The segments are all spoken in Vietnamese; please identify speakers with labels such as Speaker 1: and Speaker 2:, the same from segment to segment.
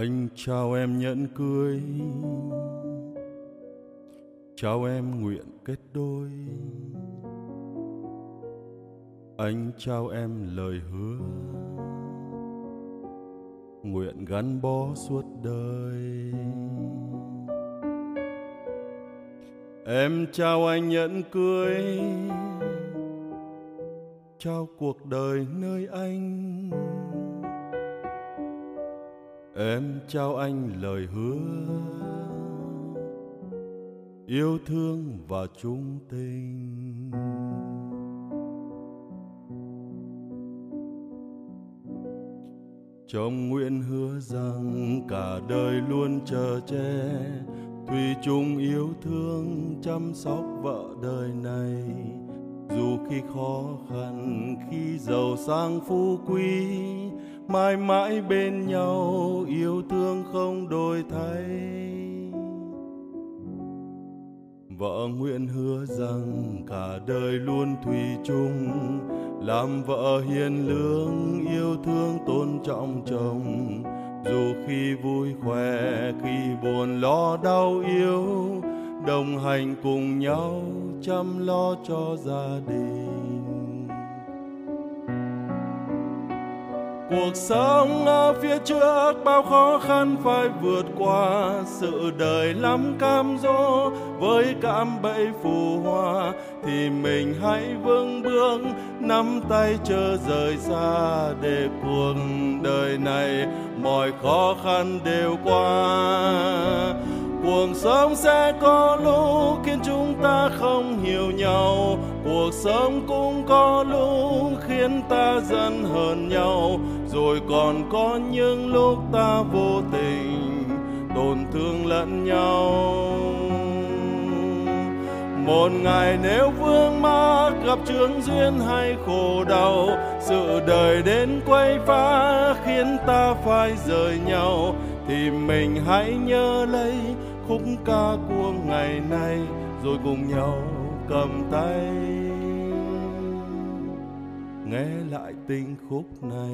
Speaker 1: Anh chào em nhẫn cưới. Chào em nguyện kết đôi. Anh trao em lời hứa. Nguyện gắn bó suốt đời. Em chào anh nhẫn cưới. Trao cuộc đời nơi anh. Em trao anh lời hứa. Yêu thương và trung tình. Trong nguyện hứa rằng cả đời luôn chờ che. Thủy chung yêu thương chăm sóc vợ đời này. Dù khi khó khăn, khi giàu sang phú quý Mãi mãi bên nhau, yêu thương không đổi thay. Vợ nguyện hứa rằng cả đời luôn thủy chung làm vợ hiền lương yêu thương tôn trọng chồng. Dù khi vui khỏe khi buồn lo đau yếu đồng hành cùng nhau chăm lo cho gia đình. Cuộc sống ở phía trước bao khó khăn phải vượt qua. Sự đời lắm cam dỗ với cạm bẫy phù hoa. Thì mình hãy vững bước, nắm tay chờ rời xa để cuộc đời này mọi khó khăn đều qua. Cuộc sống sẽ có lúc khiến chúng ta không hiểu nhau. Cuộc sống cũng có lúc khiến ta giận hờn nhau rồi còn có những lúc ta vô tình tổn thương lẫn nhau. Một ngày nếu vương mắc gặp chướng duyên hay khổ đau, sự đời đến quay phá khiến ta phải rời nhau. Thì mình hãy nhớ lấy khúc ca của ngày nay, rồi cùng nhau cầm tay nghe lại tình khúc này.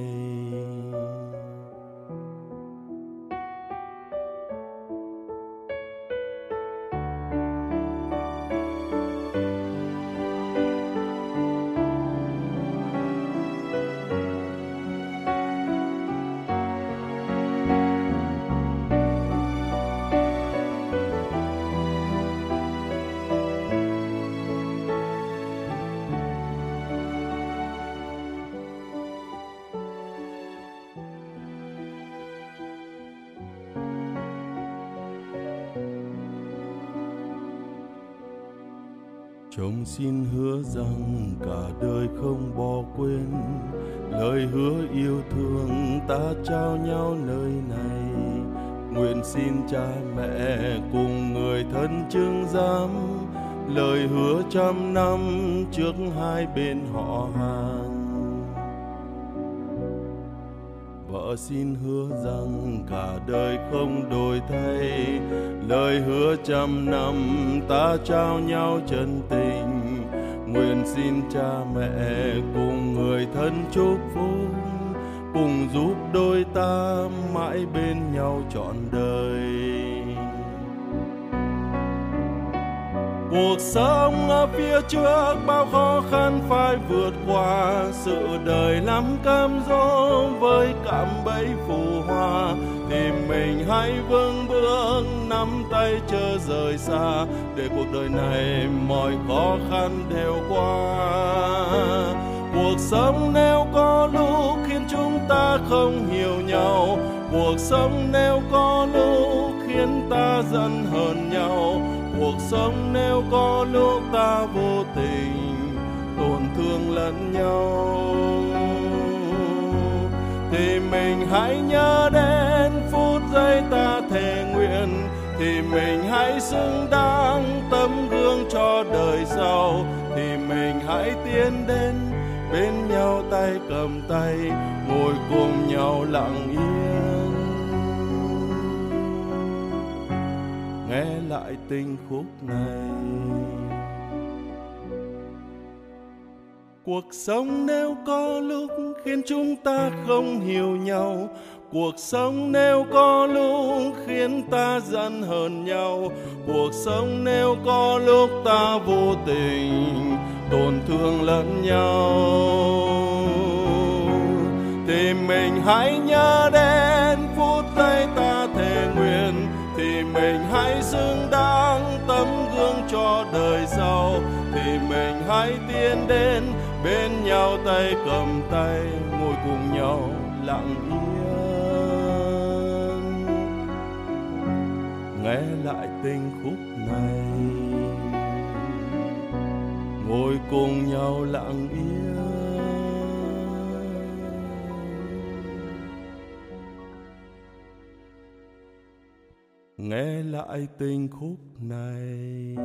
Speaker 1: Chồng xin hứa rằng cả đời không bỏ quên lời hứa yêu thương ta trao nhau nơi này. Nguyện xin cha mẹ cùng người thân chứng giám lời hứa trăm năm trước hai bên họ hàng. Vợ xin hứa rằng cả đời không đổi thay. Lời hứa trăm năm ta trao nhau chân tình. Nguyện xin cha mẹ cùng người thân chúc phúc, cùng giúp đôi ta mãi bên nhau trọn đời. Cuộc sống ở phía trước bao khó khăn phải vượt qua. Sự đời lắm cam dỗ với cạm bẫy phù hoa. Thì mình hãy vững bước, nắm tay chờ rời xa. Để cuộc đời này mọi khó khăn đều qua. Cuộc sống nếu có lúc khiến chúng ta không hiểu nhau. Cuộc sống nếu có lúc khiến ta giận hờn nhau cuộc sống nếu có lúc ta vô tình tổn thương lẫn nhau. Thì mình hãy nhớ đến phút giây ta thề nguyện, thì mình hãy xứng đáng tấm gương cho đời sau. Thì mình hãy tiến đến bên nhau tay cầm tay, ngồi cùng nhau lặng yên. Nghe lại tình khúc này. Cuộc sống nếu có lúc khiến chúng ta không hiểu nhau, cuộc sống nếu có lúc khiến ta giận hờn nhau, cuộc sống nếu có lúc ta vô tình tổn thương lẫn nhau. Thì mình hãy nhớ đến xứng đáng tấm gương cho đời sau, thì mình hãy tiến đến bên nhau tay cầm tay, ngồi cùng nhau lặng yên. Nghe lại tình khúc này, ngồi cùng nhau lặng yên. Nghe lại tình khúc này.